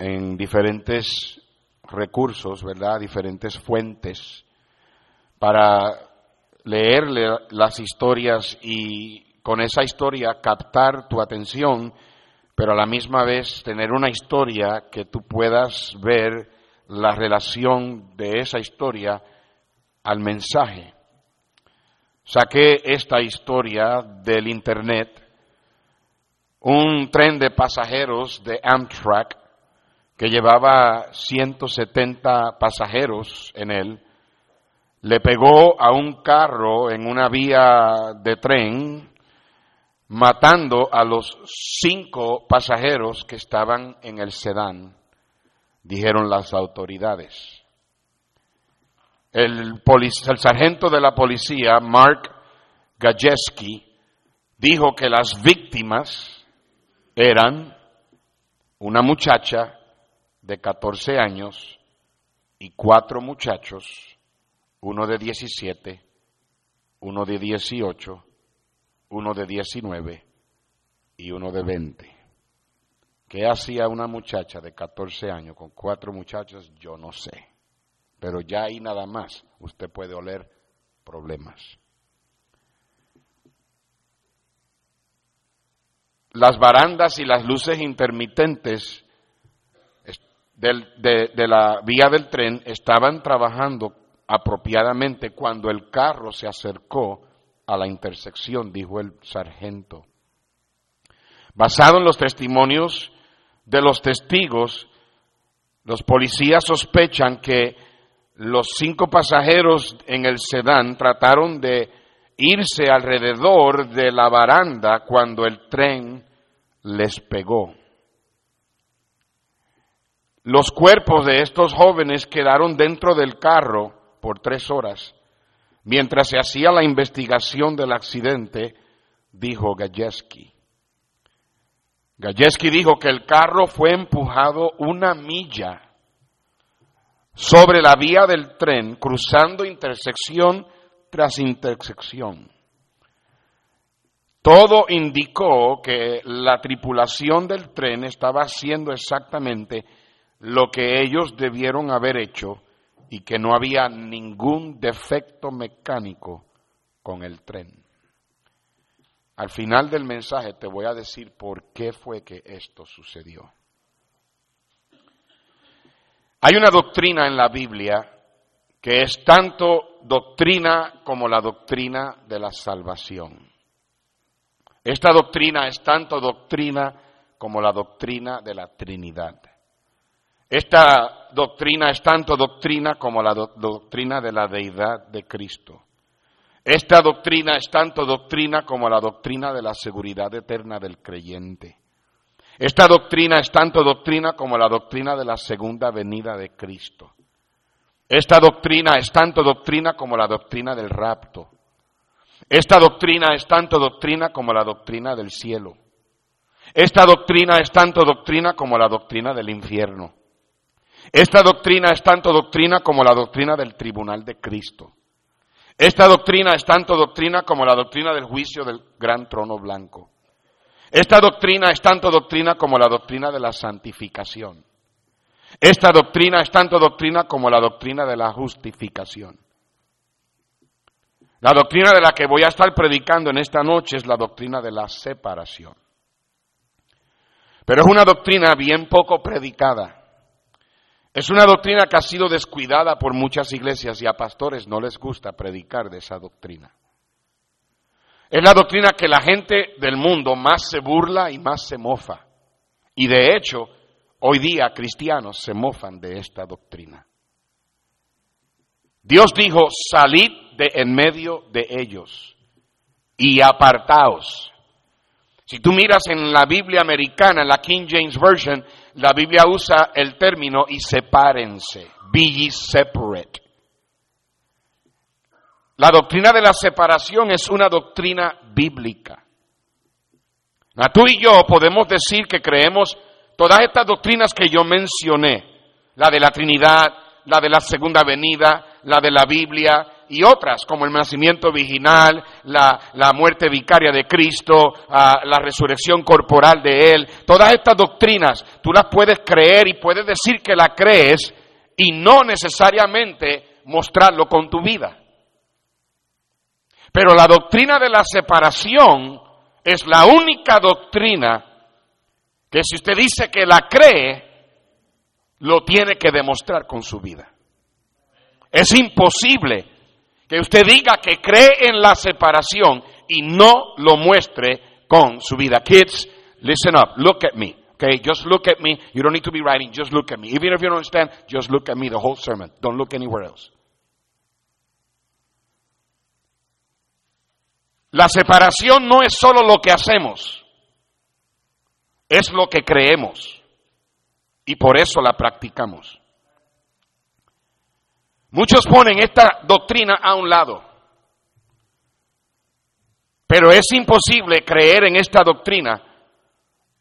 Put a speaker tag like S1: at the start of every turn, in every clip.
S1: en diferentes recursos, ¿verdad? Diferentes fuentes para leer las historias y con esa historia captar tu atención, pero a la misma vez tener una historia que tú puedas ver la relación de esa historia al mensaje. Saqué esta historia del Internet, un tren de pasajeros de Amtrak que llevaba 170 pasajeros en él, le pegó a un carro en una vía de tren, matando a los cinco pasajeros que estaban en el sedán, dijeron las autoridades. El, sargento de la policía, Mark Gajeski, dijo que las víctimas eran una muchacha de 14 años y cuatro muchachos, uno de 17, uno de 18, uno de 19 y uno de 20. ¿Qué hacía una muchacha de 14 años con cuatro muchachos? Yo no sé. Pero ya ahí nada más usted puede oler problemas. Las barandas y las luces intermitentes de, la vía del tren estaban trabajando apropiadamente cuando el carro se acercó a la intersección, dijo el sargento. Basado en los testimonios de los testigos, los policías sospechan que los cinco pasajeros en el sedán trataron de irse alrededor de la baranda cuando el tren les pegó. Los cuerpos de estos jóvenes quedaron dentro del carro por tres horas. Mientras se hacía la investigación del accidente, dijo Gajeski. Gajeski dijo que el carro fue empujado una milla sobre la vía del tren, cruzando intersección tras intersección. Todo indicó que la tripulación del tren estaba haciendo exactamente lo que ellos debieron haber hecho y que no había ningún defecto mecánico con el tren. Al final del mensaje te voy a decir por qué fue que esto sucedió. Hay una doctrina en la Biblia que es tanto doctrina como la doctrina de la salvación. Esta doctrina es tanto doctrina como la doctrina de la Trinidad. Esta doctrina es tanto doctrina como la doctrina de la deidad de Cristo. Esta doctrina es tanto doctrina como la doctrina de la seguridad eterna del creyente. Esta doctrina es tanto doctrina como la doctrina de la segunda venida de Cristo. Esta doctrina es tanto doctrina como la doctrina del rapto. Esta doctrina es tanto doctrina como la doctrina del cielo. Esta doctrina es tanto doctrina como la doctrina del infierno. Esta doctrina es tanto doctrina como la doctrina del tribunal de Cristo. Esta doctrina es tanto doctrina como la doctrina del juicio del gran trono blanco. Esta doctrina es tanto doctrina como la doctrina de la santificación. Esta doctrina es tanto doctrina como la doctrina de la justificación. La doctrina de la que voy a estar predicando en esta noche es la doctrina de la separación. Pero es una doctrina bien poco predicada. Es una doctrina que ha sido descuidada por muchas iglesias y a pastores no les gusta predicar de esa doctrina. Es la doctrina que la gente del mundo más se burla y más se mofa. Y de hecho, hoy día cristianos se mofan de esta doctrina. Dios dijo, salid de en medio de ellos y apartaos. Si tú miras en la Biblia americana, la King James Version, la Biblia usa el término y sepárense, be ye separate. La doctrina de la separación es una doctrina bíblica. tú y yo podemos decir que creemos todas estas doctrinas que yo mencioné, la de la Trinidad, la de la segunda venida, la de la Biblia y otras, como el nacimiento virginal, la, muerte vicaria de Cristo, ah, la resurrección corporal de Él. Todas estas doctrinas tú las puedes creer y puedes decir que la crees y no necesariamente mostrarlo con tu vida. Pero la doctrina de la separación es la única doctrina que si usted dice que la cree, lo tiene que demostrar con su vida. Es imposible que usted diga que cree en la separación y no lo muestre con su vida. Kids, listen up, look at me. Okay, just look at me. You don't need to be writing, just look at me. Even if you don't understand, just look at me the whole sermon. Don't look anywhere else. La separación no es solo lo que hacemos, es lo que creemos y por eso la practicamos. Muchos ponen esta doctrina a un lado, pero es imposible creer en esta doctrina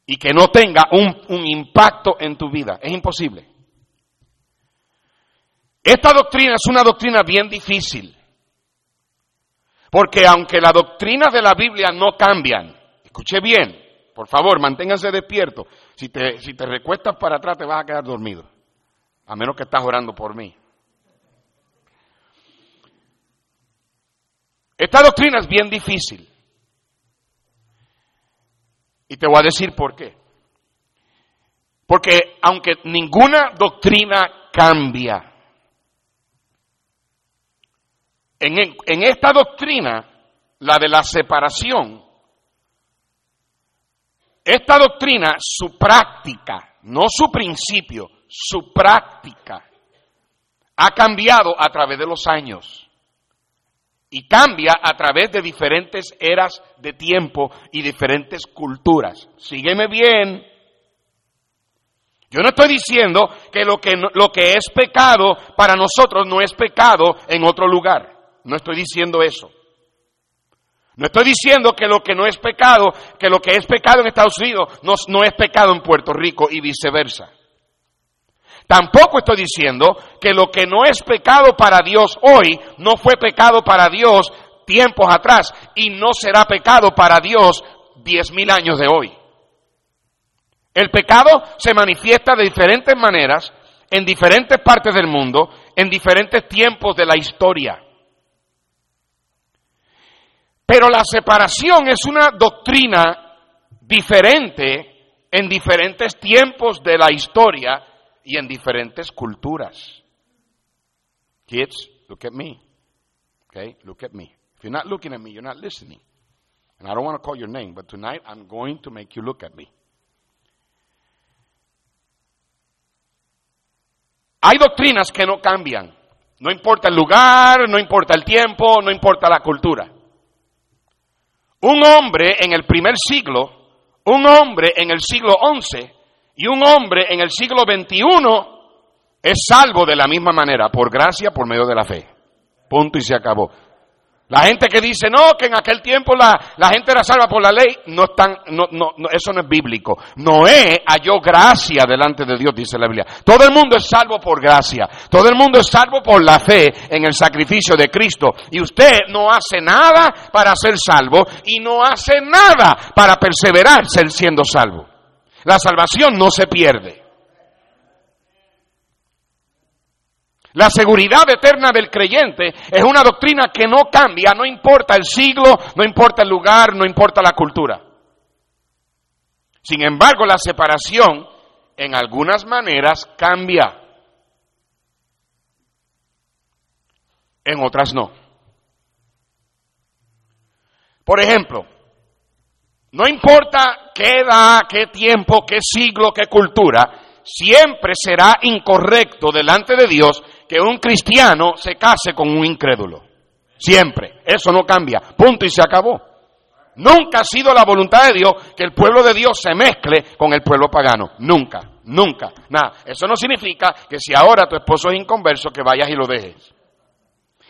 S1: y que no tenga un, un impacto en tu vida. Es imposible. Esta doctrina es una doctrina bien difícil. Porque aunque la doctrina de la Biblia no cambian, escuche bien, por favor, manténganse despiertos. Si te, si te recuestas para atrás te vas a quedar dormido, a menos que estás orando por mí. Esta doctrina es bien difícil. Y te voy a decir por qué. Porque aunque ninguna doctrina cambia, En, esta doctrina, la de la separación, esta doctrina, su práctica, no su principio, su práctica, ha cambiado a través de los años. Y cambia a través de diferentes eras de tiempo y diferentes culturas. Sígueme bien. Yo no estoy diciendo que lo que, lo que es pecado para nosotros no es pecado en otro lugar. No estoy diciendo eso. No estoy diciendo que lo que no es pecado, que lo que es pecado en Estados Unidos no, no es pecado en Puerto Rico y viceversa. Tampoco estoy diciendo que lo que no es pecado para Dios hoy no fue pecado para Dios tiempos atrás y no será pecado para Dios diez mil años de hoy. El pecado se manifiesta de diferentes maneras en diferentes partes del mundo, en diferentes tiempos de la historia. Pero la separación es una doctrina diferente en diferentes tiempos de la historia y en diferentes culturas. Kids, look at me. Okay, look at me. If you're not looking at me, you're not listening. And I don't want to call your name, but tonight I'm going to make you look at me. Hay doctrinas que no cambian. No importa el lugar, no importa el tiempo, no importa la cultura. Un hombre en el primer siglo, un hombre en el siglo XI y un hombre en el siglo XXI es salvo de la misma manera, por gracia, por medio de la fe. Punto y se acabó. La gente que dice, no, que en aquel tiempo la, gente era salva por la ley, no están, no, no, eso no es bíblico. Noé halló gracia delante de Dios, dice la Biblia. Todo el mundo es salvo por gracia. Todo el mundo es salvo por la fe en el sacrificio de Cristo. Y usted no hace nada para ser salvo y no hace nada para perseverar siendo salvo. La salvación no se pierde. La seguridad eterna del creyente es una doctrina que no cambia, no importa el siglo, no importa el lugar, no importa la cultura. Sin embargo, la separación en algunas maneras cambia, en otras no. Por ejemplo, no importa qué edad, qué tiempo, qué siglo, qué cultura, siempre será incorrecto delante de Dios que un cristiano se case con un incrédulo. Siempre. Eso no cambia. Punto y se acabó. Nunca ha sido la voluntad de Dios que el pueblo de Dios se mezcle con el pueblo pagano. Nunca, nunca. Nada. Eso no significa que si ahora tu esposo es inconverso, que vayas y lo dejes.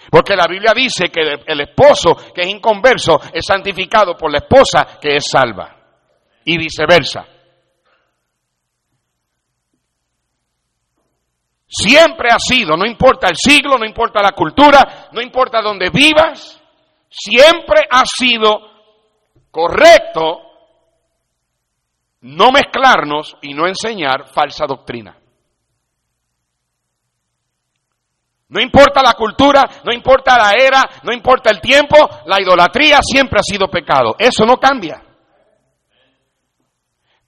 S1: Porque la Biblia dice que el esposo que es inconverso es santificado por la esposa que es salva. Y viceversa. Siempre ha sido, no importa el siglo, no importa la cultura, no importa dónde vivas, siempre ha sido correcto no mezclarnos y no enseñar falsa doctrina. No importa la cultura, no importa la era, no importa el tiempo, la idolatría siempre ha sido pecado. Eso no cambia.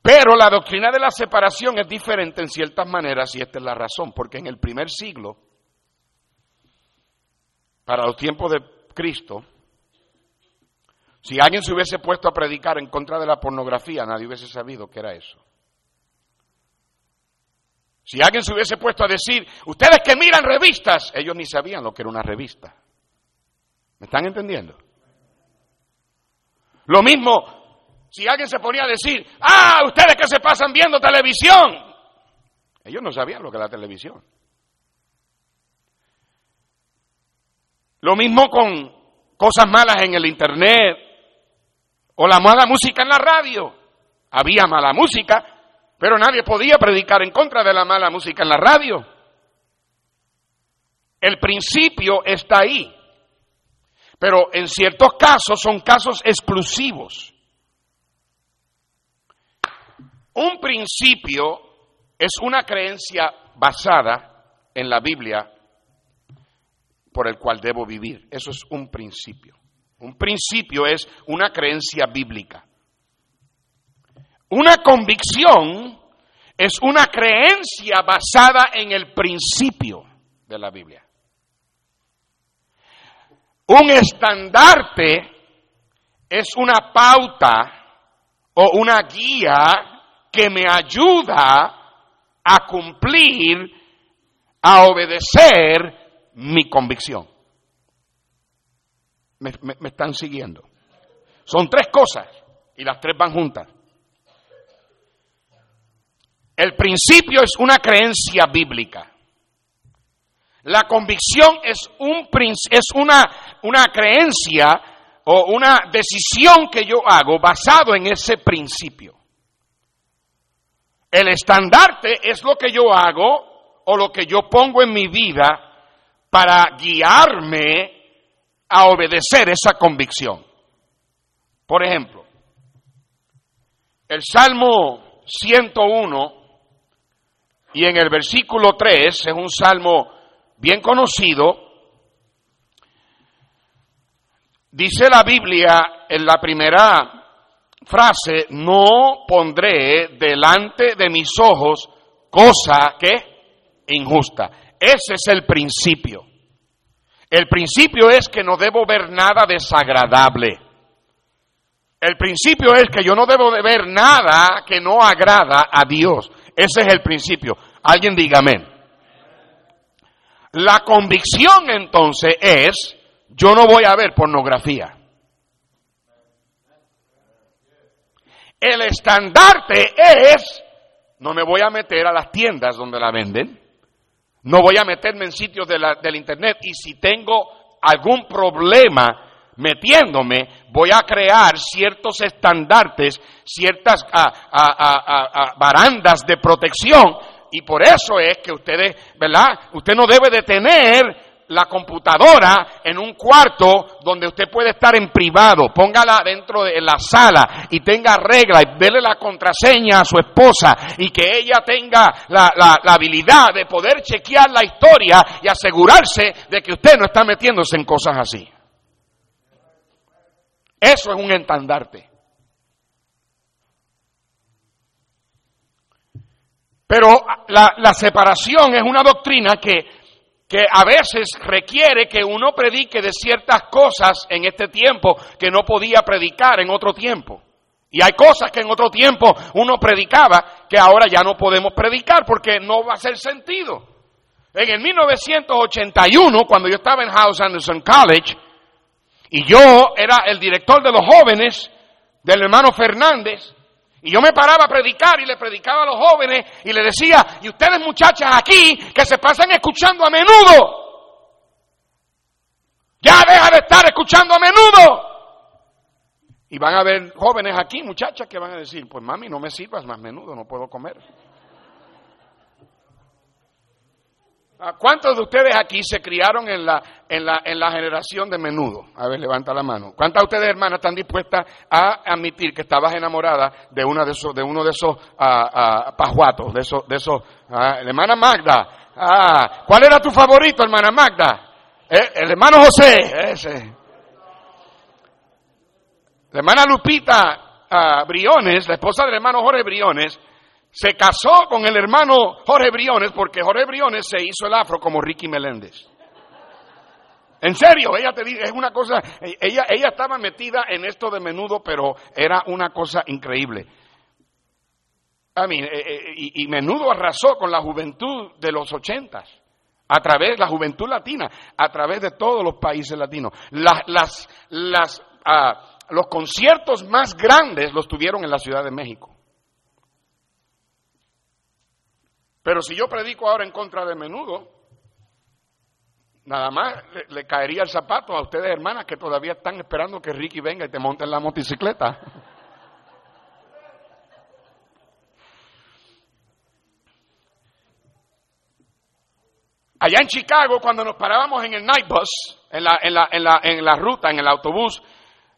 S1: Pero la doctrina de la separación es diferente en ciertas maneras y esta es la razón, porque en el primer siglo, para los tiempos de Cristo, si alguien se hubiese puesto a predicar en contra de la pornografía, nadie hubiese sabido que era eso. Si alguien se hubiese puesto a decir, ustedes que miran revistas, ellos ni sabían lo que era una revista. ¿Me están entendiendo? Lo mismo, si alguien se ponía a decir, ah, ustedes que se pasan viendo televisión, ellos no sabían lo que era la televisión. Lo mismo con cosas malas en el Internet o la mala música en la radio. Había mala música, pero nadie podía predicar en contra de la mala música en la radio. El principio está ahí, pero en ciertos casos son casos exclusivos. Un principio es una creencia basada en la Biblia por el cual debo vivir. Eso es un principio. Un principio es una creencia bíblica. Una convicción es una creencia basada en el principio de la Biblia. Un estandarte es una pauta o una guía que me ayuda a cumplir, a obedecer mi convicción. Me, están siguiendo. Son tres cosas y las tres van juntas. El principio es una creencia bíblica. La convicción es, un, es una, una creencia o una decisión que yo hago basado en ese principio. El estandarte es lo que yo hago o lo que yo pongo en mi vida para guiarme a obedecer esa convicción. Por ejemplo, el Salmo 101 y en el versículo 3, es un salmo bien conocido, dice la Biblia en la primera frase, no pondré delante de mis ojos cosa que injusta. Ese es el principio. El principio es que no debo ver nada desagradable. El principio es que yo no debo de ver nada que no agrada a Dios. Ese es el principio. Alguien diga amén. La convicción entonces es, yo no voy a ver pornografía. El estandarte es, no me voy a meter a las tiendas donde la venden, no voy a meterme en sitios de del internet y si tengo algún problema metiéndome, voy a crear ciertos estandartes, ciertas barandas de protección. Y por eso es que ustedes, ¿verdad? Usted no debe de tener la computadora en un cuarto donde usted puede estar en privado. Póngala dentro de la sala y tenga regla y dele la contraseña a su esposa y que ella tenga la, la habilidad de poder chequear la historia y asegurarse de que usted no está metiéndose en cosas así. Eso es un estandarte. Pero la, separación es una doctrina que, que a veces requiere que uno predique de ciertas cosas en este tiempo que no podía predicar en otro tiempo. Y hay cosas que en otro tiempo uno predicaba que ahora ya no podemos predicar porque no va a ser sentido. En el 1981, cuando yo estaba en House Anderson College, y yo era el director de los jóvenes del hermano Fernández. Y yo me paraba a predicar y le predicaba a los jóvenes y le decía, y ustedes muchachas aquí que se pasan escuchando a menudo, ya deja de estar escuchando a menudo. Y van a ver jóvenes aquí, muchachas, que van a decir, pues mami, no me sirvas más menudo, no puedo comer. Ah, ¿Cuántos de ustedes aquí se criaron en la, en la, en la generación de menudo? A ver, levanta la mano. ¿Cuántas de ustedes, hermanas, están dispuestas a admitir que estabas enamorada de, una de, esos, de uno de esos uh, pajuatos, de esos, de esos, hermana Magda? Ah, ¿Cuál era tu favorito, hermana Magda? Eh, el hermano José, ese. La hermana Lupita Briones, la esposa del hermano Jorge Briones, se casó con el hermano Jorge Briones porque Jorge Briones se hizo el afro como Ricky Meléndez. En serio, ella te dice, es una cosa, ella, ella estaba metida en esto de menudo, pero era una cosa increíble. A mí, eh, eh, y, menudo arrasó con la juventud de los ochentas, a través, la juventud latina, a través de todos los países latinos. Las, las, ah, los conciertos más grandes los tuvieron en la Ciudad de México. Pero si yo predico ahora en contra de menudo, nada más le, caería el zapato a ustedes, hermanas, que todavía están esperando que Ricky venga y te monte en la motocicleta. Allá en Chicago, cuando nos parábamos en el night bus, en la, en la, en la, en la ruta, en el autobús,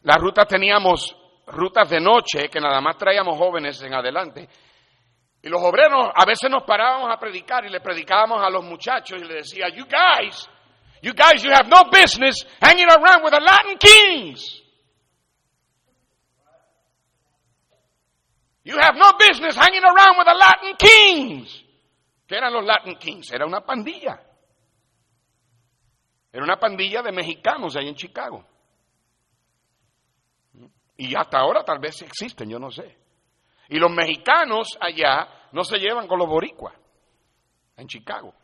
S1: las rutas teníamos rutas de noche que nada más traíamos jóvenes en adelante. Y los obreros a veces nos parábamos a predicar y le predicábamos a los muchachos y le decía, you guys, you guys, you have no business hanging around with the Latin kings. You have no business hanging around with the Latin kings. ¿Qué eran los Latin kings? Era una pandilla. Era una pandilla de mexicanos ahí en Chicago. Y hasta ahora tal vez existen, yo no sé. Y los mexicanos allá no se llevan con los boricuas, en Chicago.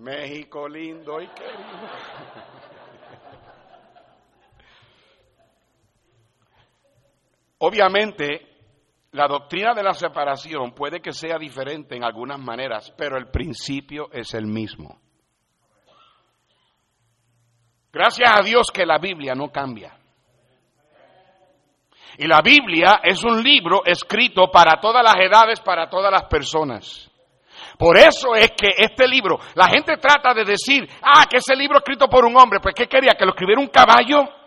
S1: México lindo y querido. Obviamente, la doctrina de la separación puede que sea diferente en algunas maneras, pero el principio es el mismo. Gracias a Dios que la Biblia no cambia. Y la Biblia es un libro escrito para todas las edades, para todas las personas. Por eso es que este libro, la gente trata de decir, ah, que ese libro escrito por un hombre, pues ¿qué quería? ¿Que lo escribiera un caballo?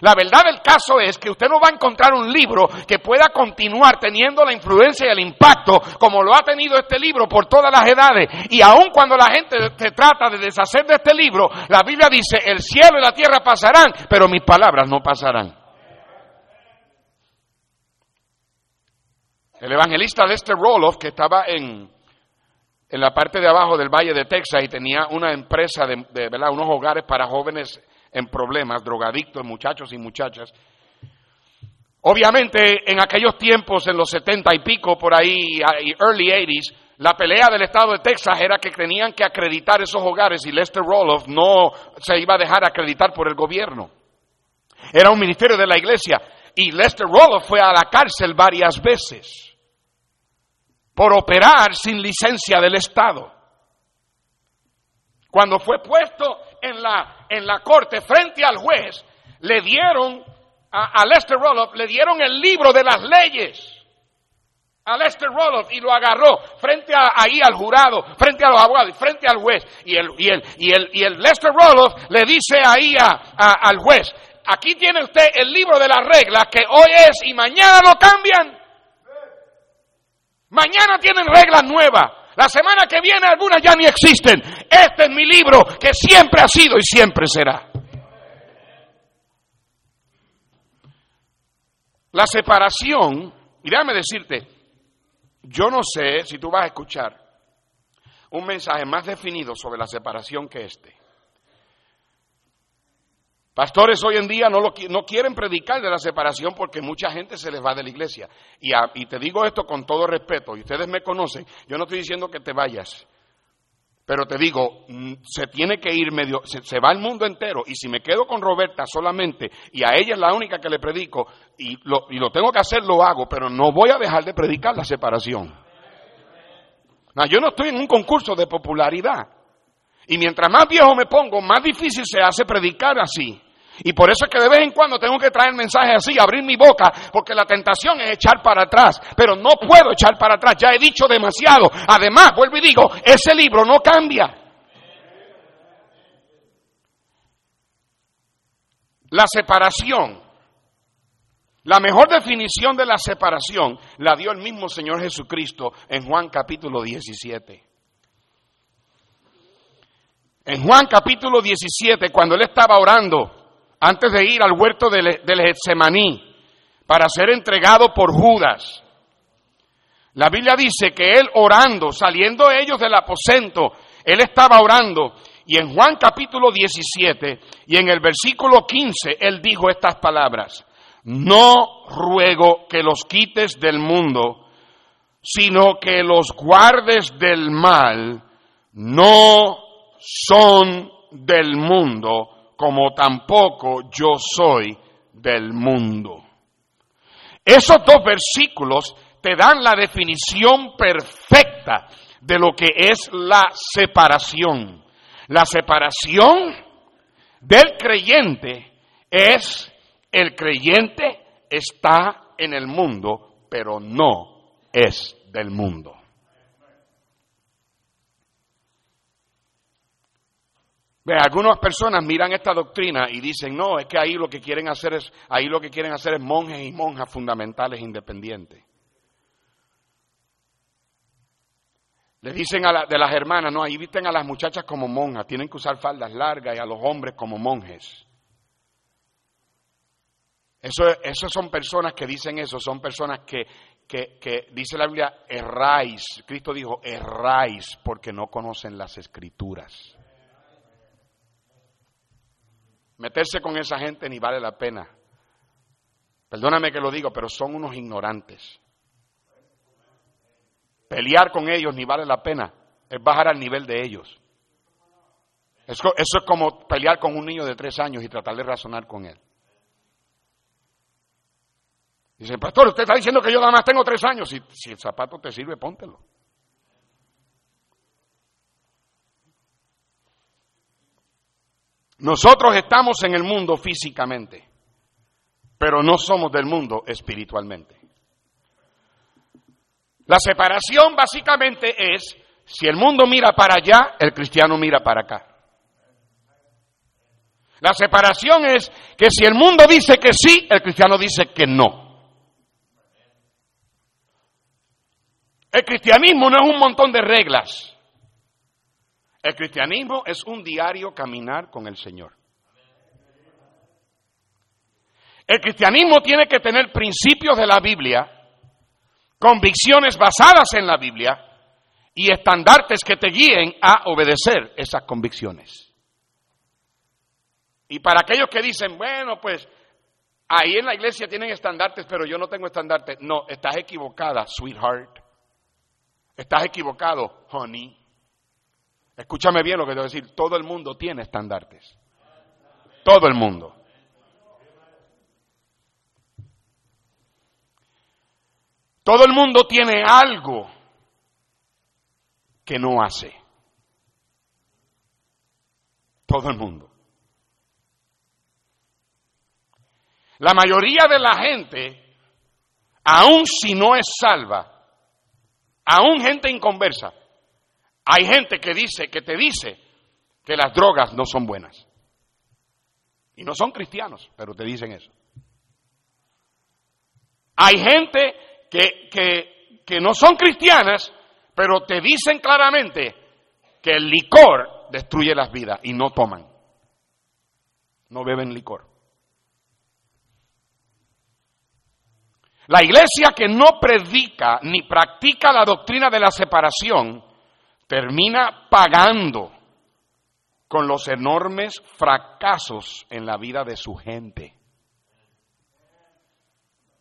S1: La verdad del caso es que usted no va a encontrar un libro que pueda continuar teniendo la influencia y el impacto como lo ha tenido este libro por todas las edades. Y aun cuando la gente se trata de deshacer de este libro, la Biblia dice, el cielo y la tierra pasarán, pero mis palabras no pasarán. El evangelista Lester Roloff, que estaba en, en la parte de abajo del Valle de Texas y tenía una empresa de, de ¿verdad? unos hogares para jóvenes en problemas, drogadictos, muchachos y muchachas. Obviamente, en aquellos tiempos, en los setenta y pico, por ahí, early 80s, la pelea del estado de Texas era que tenían que acreditar esos hogares y Lester Roloff no se iba a dejar acreditar por el gobierno. Era un ministerio de la iglesia y Lester Roloff fue a la cárcel varias veces por operar sin licencia del Estado. Cuando fue puesto en la, en la corte frente al juez, le dieron a, Lester Roloff, le dieron el libro de las leyes a Lester Roloff y lo agarró frente a, ahí al jurado, frente a los abogados, frente al juez. Y el, y el, y el, y el Lester Roloff le dice ahí a, al juez, aquí tiene usted el libro de las reglas que hoy es y mañana lo cambian. Mañana tienen reglas nuevas. La semana que viene algunas ya ni existen. Este es mi libro que siempre ha sido y siempre será. La separación, y déjame decirte, yo no sé si tú vas a escuchar un mensaje más definido sobre la separación que este. Pastores hoy en día no, lo, no, quieren predicar de la separación porque mucha gente se les va de la iglesia. Y, y, te digo esto con todo respeto, y ustedes me conocen, yo no estoy diciendo que te vayas, pero te digo, mm, se tiene que ir medio, se, va el mundo entero, y si me quedo con Roberta solamente, y a ella es la única que le predico, y lo, y lo tengo que hacer, lo hago, pero no voy a dejar de predicar la separación. Yo no estoy en un concurso de popularidad. Y mientras más viejo me pongo, más difícil se hace predicar así. Y por eso es que de vez en cuando tengo que traer mensajes así, abrir mi boca, porque la tentación es echar para atrás. Pero no puedo echar para atrás, ya he dicho demasiado. Además, vuelvo y digo, ese libro no cambia. La separación. La mejor definición de la separación la dio el mismo Señor Jesucristo en Juan capítulo 17. En Juan capítulo 17, cuando él estaba orando, antes de ir al huerto del, del Getsemaní, para ser entregado por Judas, la Biblia dice que él orando, saliendo ellos del aposento, él estaba orando. Y en Juan capítulo 17 y en el versículo 15 él dijo estas palabras, no ruego que los quites del mundo, sino que los guardes del mal, no son del mundo, como tampoco yo soy del mundo. Esos dos versículos te dan la definición perfecta de lo que es la separación. La separación del creyente es el creyente está en el mundo, pero no es del mundo. Ve, algunas personas miran esta doctrina y dicen, no, es que ahí lo que quieren hacer es, ahí lo que quieren hacer es monjes y monjas fundamentales independientes. Le dicen a de las hermanas, no, ahí visten a las muchachas como monjas, tienen que usar faldas largas y a los hombres como monjes. Eso, eso son personas que dicen eso, son personas que, que, que, dice la Biblia, erráis. Cristo dijo, erráis porque no conocen las escrituras. Meterse con esa gente ni vale la pena. Perdóname que lo digo, pero son unos ignorantes. Pelear con ellos ni vale la pena, es bajar al nivel de ellos. Eso, es como pelear con un niño de tres años y tratar de razonar con él. Dice, pastor, usted está diciendo que yo nada más tengo tres años. Si, si el zapato te sirve, póntelo. Nosotros estamos en el mundo físicamente, pero no somos del mundo espiritualmente. La separación básicamente es, si el mundo mira para allá, el cristiano mira para acá. La separación es que si el mundo dice que sí, el cristiano dice que no. El cristianismo no es un montón de reglas. El cristianismo es un diario caminar con el Señor. El cristianismo tiene que tener principios de la Biblia convicciones basadas en la Biblia y estandartes que te guíen a obedecer esas convicciones. Y para aquellos que dicen, bueno, pues ahí en la iglesia tienen estandartes, pero yo no tengo estandartes. No, estás equivocada, sweetheart. Estás equivocado, honey. Escúchame bien lo que te voy a decir. Todo el mundo tiene estandartes. Todo el mundo. Todo el mundo tiene algo que no hace. Todo el mundo. La mayoría de la gente, aun si no es salva, aun gente inconversa, hay gente que dice, que te dice que las drogas no son buenas. Y no son cristianos, pero te dicen eso. Hay gente que, que, no son cristianas, pero te dicen claramente que el licor destruye las vidas y no toman. No beben licor. La iglesia que no predica ni practica la doctrina de la separación termina pagando con los enormes fracasos en la vida de su gente.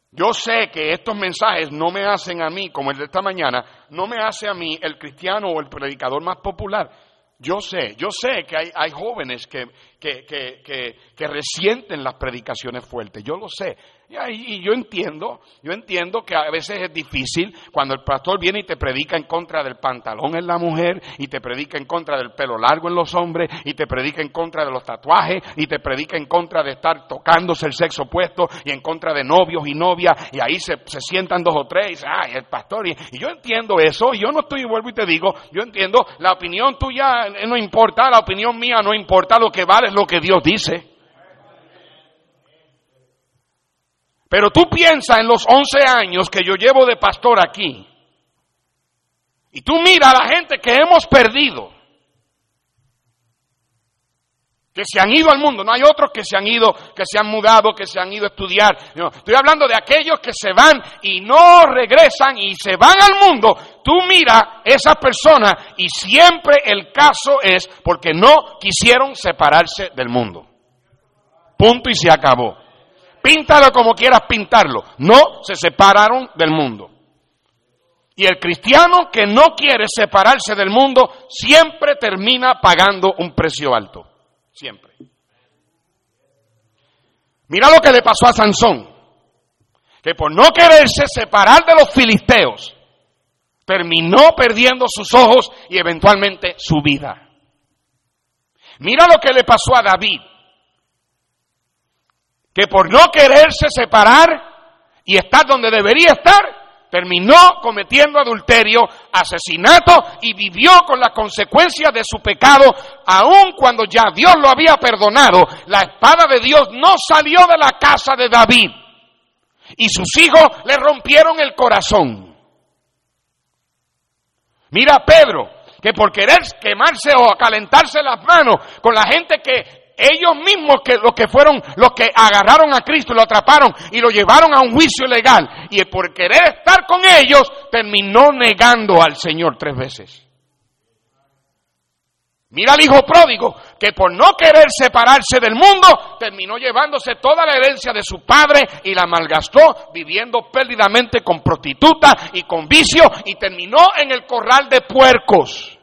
S1: Yo sé que estos mensajes no me hacen a mí, como el de esta mañana, no me hace a mí el cristiano o el predicador más popular. Yo sé, yo sé que hay, jóvenes que, que, que, que, resienten las predicaciones fuertes, yo lo sé. Y, yo entiendo, yo entiendo que a veces es difícil cuando el pastor viene y te predica en contra del pantalón en la mujer, y te predica en contra del pelo largo en los hombres, y te predica en contra de los tatuajes, y te predica en contra de estar tocándose el sexo opuesto, y en contra de novios y novias, y ahí se, sientan dos o tres, y dicen, ay, el pastor, y, y, yo entiendo eso, y yo no estoy, vuelvo y te digo, yo entiendo, la opinión tuya no importa, la opinión mía no importa, lo que vale es lo que Dios dice. Pero tú piensas en los 11 años que yo llevo de pastor aquí. Y tú mira a la gente que hemos perdido. Que se han ido al mundo. No hay otros que se han ido, que se han mudado, que se han ido a estudiar. estoy hablando de aquellos que se van y no regresan y se van al mundo. Tú mira esas personas y siempre el caso es porque no quisieron separarse del mundo. Punto y se acabó. Píntalo como quieras pintarlo. No se separaron del mundo. Y el cristiano que no quiere separarse del mundo siempre termina pagando un precio alto. Siempre. Mira lo que le pasó a Sansón. Que por no quererse separar de los filisteos, terminó perdiendo sus ojos y eventualmente su vida. Mira lo que le pasó a David que por no quererse separar y estar donde debería estar, terminó cometiendo adulterio, asesinato y vivió con las consecuencias de su pecado, aun cuando ya Dios lo había perdonado. La espada de Dios no salió de la casa de David y sus hijos le rompieron el corazón. Mira Pedro, que por querer quemarse o calentarse las manos con la gente que ellos mismos que los que fueron los que agarraron a Cristo lo atraparon y lo llevaron a un juicio legal y por querer estar con ellos terminó negando al Señor tres veces. Mira al hijo pródigo que por no querer separarse del mundo terminó llevándose toda la herencia de su padre y la malgastó viviendo perdidamente con prostituta y con vicio y terminó en el corral de puercos.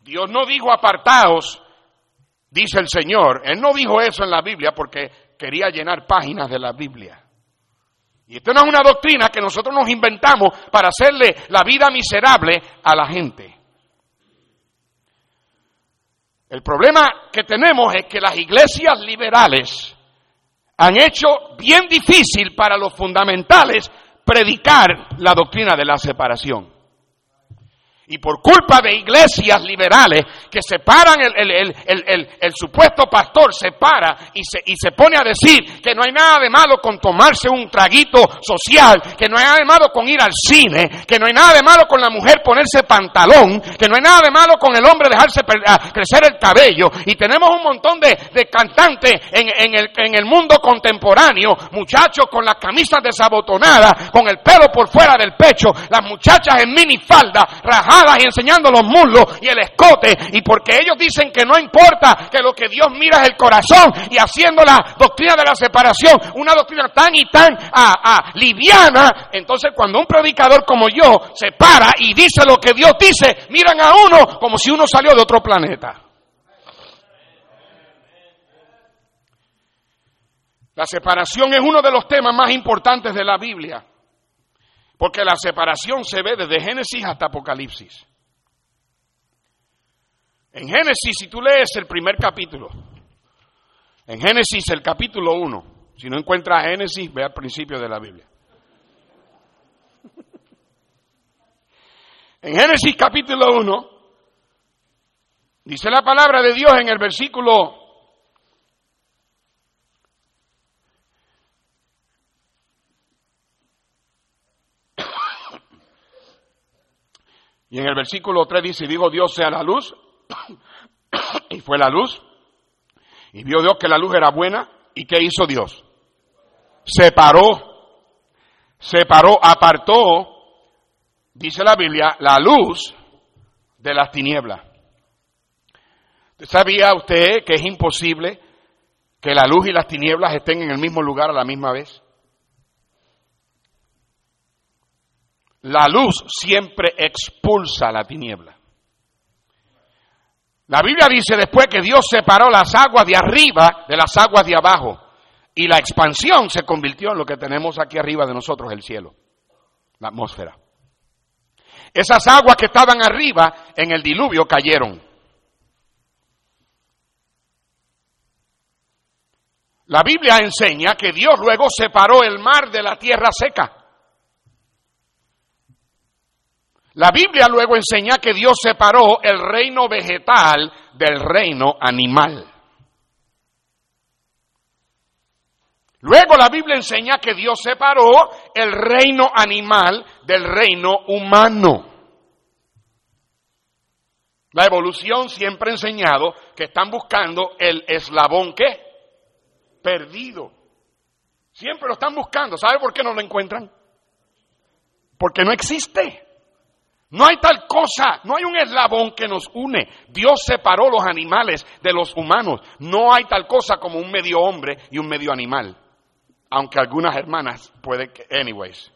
S1: Dios no dijo apartaos dice el Señor. Él no dijo eso en la Biblia porque quería llenar páginas de la Biblia. Y esto no es una doctrina que nosotros nos inventamos para hacerle la vida miserable a la gente. El problema que tenemos es que las iglesias liberales han hecho bien difícil para los fundamentales predicar la doctrina de la separación. Y por culpa de iglesias liberales que separan el, el, el, el, supuesto pastor, se para y se, y se pone a decir que no hay nada de malo con tomarse un traguito social, que no hay nada de malo con ir al cine, que no hay nada de malo con la mujer ponerse pantalón, que no hay nada de malo con el hombre dejarse crecer el cabello. Y tenemos un montón de, de cantantes en, en, el, en el mundo contemporáneo, muchachos con las camisas desabotonadas, con el pelo por fuera del pecho, las muchachas en minifalda, rajadas y enseñando los muslos y el escote. Y porque ellos dicen que no importa, que lo que Dios mira es el corazón y haciendo la doctrina de la separación, una doctrina tan y tan ah, ah, liviana, entonces cuando un predicador como yo se para y dice lo que Dios dice, miran a uno como si uno salió de otro planeta. La separación es uno de los temas más importantes de la Biblia. Porque la separación se ve desde Génesis hasta Apocalipsis. En Génesis, si tú lees el primer capítulo, en Génesis el capítulo 1, si no encuentras Génesis, ve al principio de la Biblia. En Génesis capítulo 1, dice la palabra de Dios en el versículo Y en el versículo 3 dice, y digo Dios sea la luz, y fue la luz, y vio Dios que la luz era buena, ¿y qué hizo Dios? Separó, separó, apartó, dice la Biblia, la luz de las tinieblas. ¿Sabía usted que es imposible que la luz y las tinieblas estén en el mismo lugar a la misma vez? La luz siempre expulsa la tiniebla. La Biblia dice después que Dios separó las aguas de arriba de las aguas de abajo. Y la expansión se convirtió en lo que tenemos aquí arriba de nosotros, el cielo, la atmósfera. Esas aguas que estaban arriba en el diluvio cayeron. La Biblia enseña que Dios luego separó el mar de la tierra seca. La Biblia luego enseña que Dios separó el reino vegetal del reino animal. Luego la Biblia enseña que Dios separó el reino animal del reino humano. La evolución siempre ha enseñado que están buscando el eslabón que perdido. Siempre lo están buscando. ¿Sabe por qué no lo encuentran? Porque no existe. No hay tal cosa, no hay un eslabón que nos une. Dios separó los animales de los humanos. No hay tal cosa como un medio hombre y un medio animal. Aunque algunas hermanas pueden que, anyways.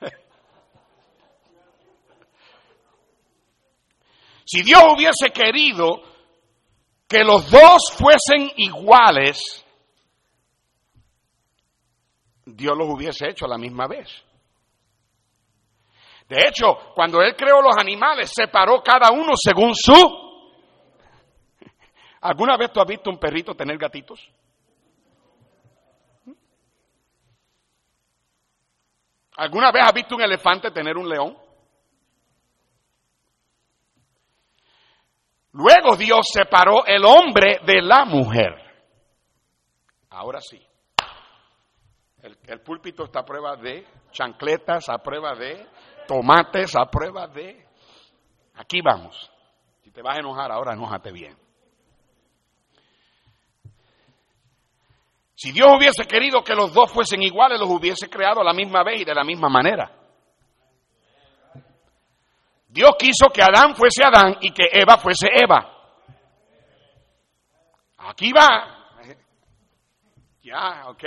S1: si Dios hubiese querido que los dos fuesen iguales, Dios los hubiese hecho a la misma vez. De hecho, cuando Él creó los animales, separó cada uno según su... ¿Alguna vez tú has visto un perrito tener gatitos? ¿Alguna vez has visto un elefante tener un león? Luego Dios separó el hombre de la mujer. Ahora sí. El, el, púlpito está a prueba de chancletas, a prueba de tomates a prueba de... Aquí vamos. Si te vas a enojar ahora, enójate bien. Si Dios hubiese querido que los dos fuesen iguales, los hubiese creado a la misma vez y de la misma manera. Dios quiso que Adán fuese Adán y que Eva fuese Eva. Aquí va. Ya, ok.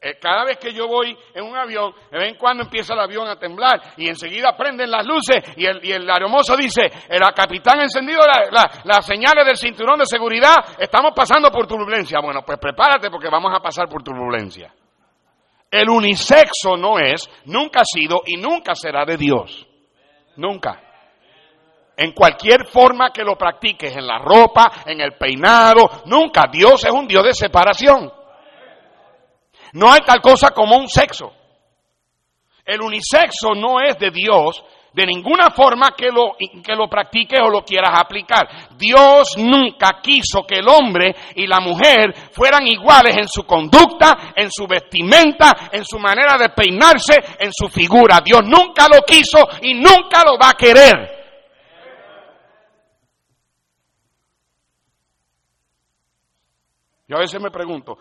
S1: Eh, cada vez que yo voy en un avión, de vez en cuando empieza el avión a temblar y enseguida prenden las luces y el, y aeromozo dice, el capitán ha encendido las señales del cinturón de seguridad, estamos pasando por turbulencia. Bueno, pues prepárate porque vamos a pasar por turbulencia. El unisexo no es, nunca ha sido y nunca será de Dios. Nunca. En cualquier forma que lo practiques, en la ropa, en el peinado, nunca. Dios es un Dios de separación. No hay tal cosa como un sexo. El unisexo no es de Dios de ninguna forma que lo, que lo practiques o lo quieras aplicar. Dios nunca quiso que el hombre y la mujer fueran iguales en su conducta, en su vestimenta, en su manera de peinarse, en su figura. Dios nunca lo quiso y nunca lo va a querer. Yo a veces me pregunto,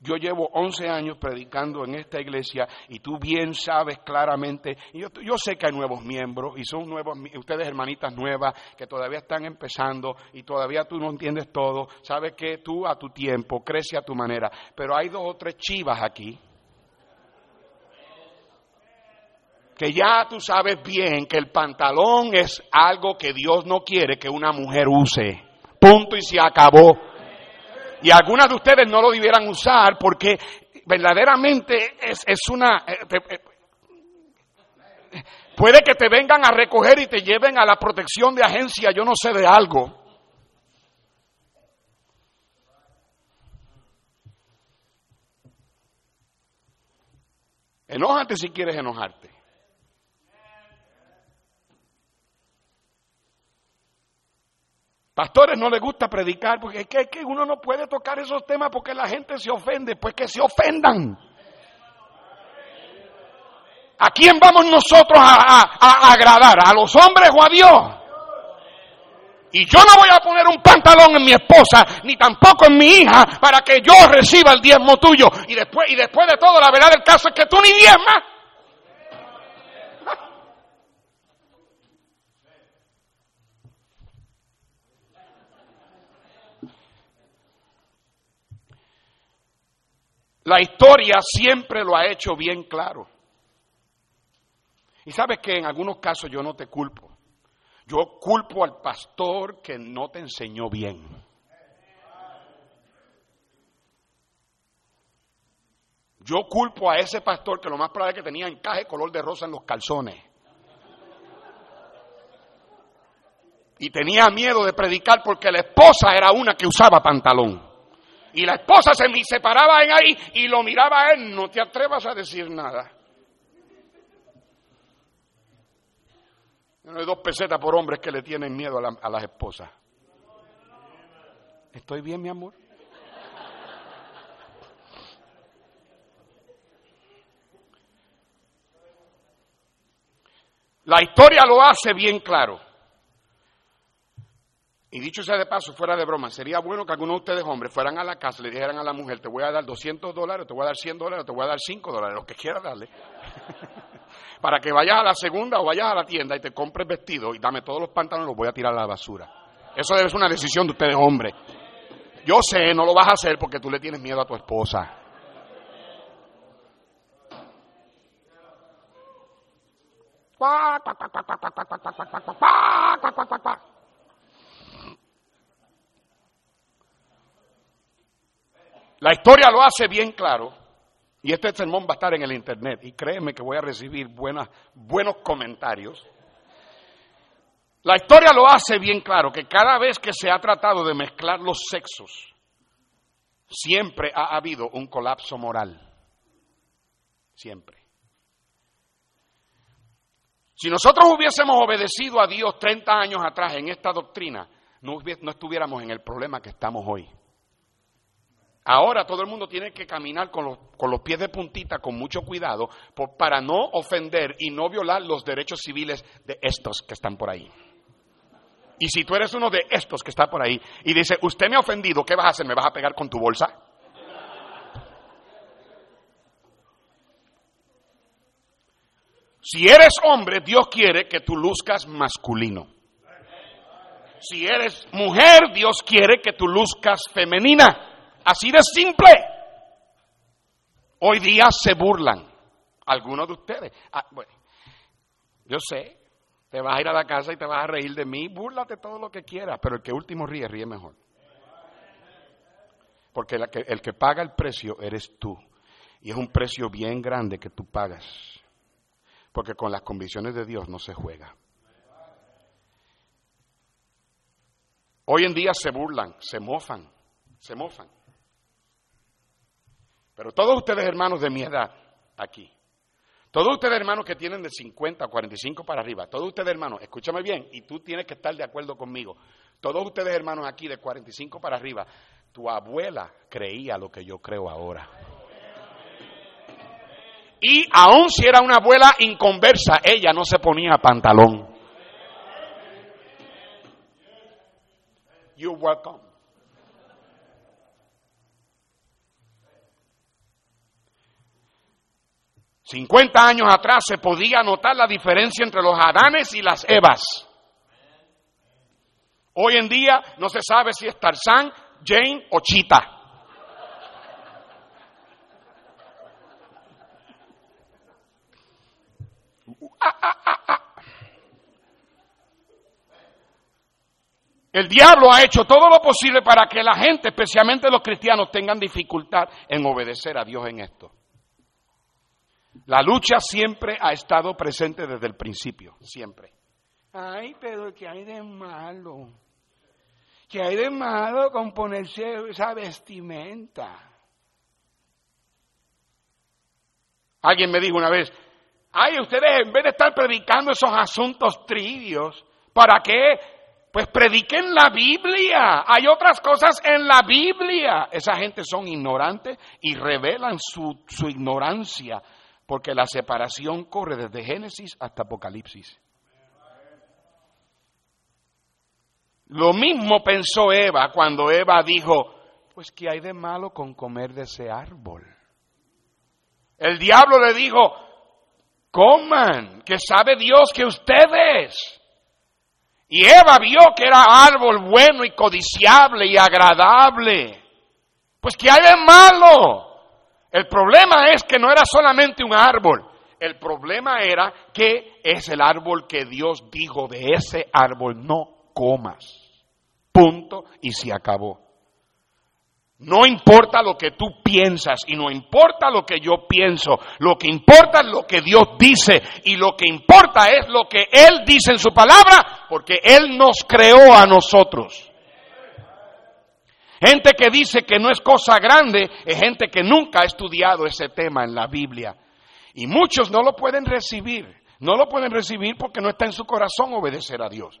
S1: yo llevo 11 años predicando en esta iglesia y tú bien sabes claramente, y yo, sé que hay nuevos miembros y son nuevos, ustedes hermanitas nuevas que todavía están empezando y todavía tú no entiendes todo, sabes que tú a tu tiempo, crece a tu manera, pero hay dos o tres chivas aquí que ya tú sabes bien que el pantalón es algo que Dios no quiere que una mujer use. Punto y se acabó. Y algunas de ustedes no lo debieran usar porque verdaderamente es, una... Eh, eh, puede que te vengan a recoger y te lleven a la protección de agencia, yo no sé de algo. Enójate si quieres enojarte. Pastores no les gusta predicar porque es que, uno no puede tocar esos temas porque la gente se ofende, pues que se ofendan. ¿A quién vamos nosotros a, agradar? ¿A los hombres o a Dios? Y yo no voy a poner un pantalón en mi esposa, ni tampoco en mi hija, para que yo reciba el diezmo tuyo. Y después, y después de todo, la verdad del caso es que tú ni diezmas. La historia siempre lo ha hecho bien claro. Y sabes que en algunos casos yo no te culpo. Yo culpo al pastor que no te enseñó bien. Yo culpo a ese pastor que lo más probable es que tenía encaje color de rosa en los calzones. Y tenía miedo de predicar porque la esposa era una que usaba pantalón. Y la esposa se me separaba en ahí y lo miraba a él. No te atrevas a decir nada. No hay dos pesetas por hombres que le tienen miedo a, a las esposas. ¿Estoy bien, mi amor? La historia lo hace bien claro. Y dicho sea de paso, fuera de broma, sería bueno que algunos de ustedes hombres fueran a la casa y le dijeran a la mujer, te voy a dar 200 dólares, te voy a dar 100 dólares, te voy a dar 5 dólares, lo que quiera darle. Para que vayas a la segunda o vayas a la tienda y te compres vestido y dame todos los pantalones, los voy a tirar a la basura. Eso debe ser una decisión de ustedes hombres. Yo sé, no lo vas a hacer porque tú le tienes miedo a tu esposa. La historia lo hace bien claro. Y este sermón va a estar en el internet. Y créeme que voy a recibir buenas, buenos comentarios. La historia lo hace bien claro que cada vez que se ha tratado de mezclar los sexos, siempre ha habido un colapso moral. Siempre. Si nosotros hubiésemos obedecido a Dios 30 años atrás en esta doctrina, no, no estuviéramos en el problema que estamos hoy. Ahora todo el mundo tiene que caminar con los, pies de puntita, con mucho cuidado, para no ofender y no violar los derechos civiles de estos que están por ahí. Y si tú eres uno de estos que está por ahí y dice, usted me ha ofendido, ¿qué vas a hacer? ¿Me vas a pegar con tu bolsa? Si eres hombre, Dios quiere que tú luzcas masculino. Si eres mujer, Dios quiere que tú luzcas femenina. Así de simple. Hoy día se burlan algunos de ustedes. Ah, bueno, yo sé, te vas a ir a la casa y te vas a reír de mí, búrlate todo lo que quieras, pero el que último ríe, ríe mejor. Porque el que, el que paga el precio eres tú. Y es un precio bien grande que tú pagas. Porque con las convicciones de Dios no se juega. Hoy en día se burlan, se mofan, se mofan. Pero todos ustedes hermanos de mi edad, aquí, todos ustedes hermanos que tienen de 50 a 45 para arriba, todos ustedes hermanos, escúchame bien, y tú tienes que estar de acuerdo conmigo, todos ustedes hermanos aquí de 45 para arriba, tu abuela creía lo que yo creo ahora. Y aun si era una abuela inconversa, ella no se ponía pantalón. You're welcome. 50 años atrás se podía notar la diferencia entre los Adanes y las Evas. Hoy en día no se sabe si es Tarzán, Jane o Chita. El diablo ha hecho todo lo posible para que la gente, especialmente los cristianos, tengan dificultad en obedecer a Dios en esto. La lucha siempre ha estado presente desde el principio, siempre. Ay, pero ¿qué hay de malo? ¿Qué hay de malo con ponerse esa vestimenta? Alguien me dijo una vez, ay, ustedes en vez de estar predicando esos asuntos trivios, ¿para qué? Pues prediquen la Biblia. Hay otras cosas en la Biblia. Esa gente son ignorantes y revelan su, su ignorancia porque la separación corre desde Génesis hasta Apocalipsis. Lo mismo pensó Eva cuando Eva dijo, pues ¿qué hay de malo con comer de ese árbol? El diablo le dijo, coman, que sabe Dios que ustedes. Y Eva vio que era árbol bueno y codiciable y agradable. Pues ¿qué hay de malo? El problema es que no era solamente un árbol, El problema era que es el árbol que Dios dijo, de ese árbol no comas. Punto y se acabó. No importa lo que tú piensas y no importa lo que yo pienso, lo que importa es lo que Dios dice y lo que importa es lo que Él dice en su palabra porque Él nos creó a nosotros. Gente que dice que no es cosa grande es gente que nunca ha estudiado ese tema en la Biblia. Y muchos no lo pueden recibir. No lo pueden recibir porque no está en su corazón obedecer a Dios.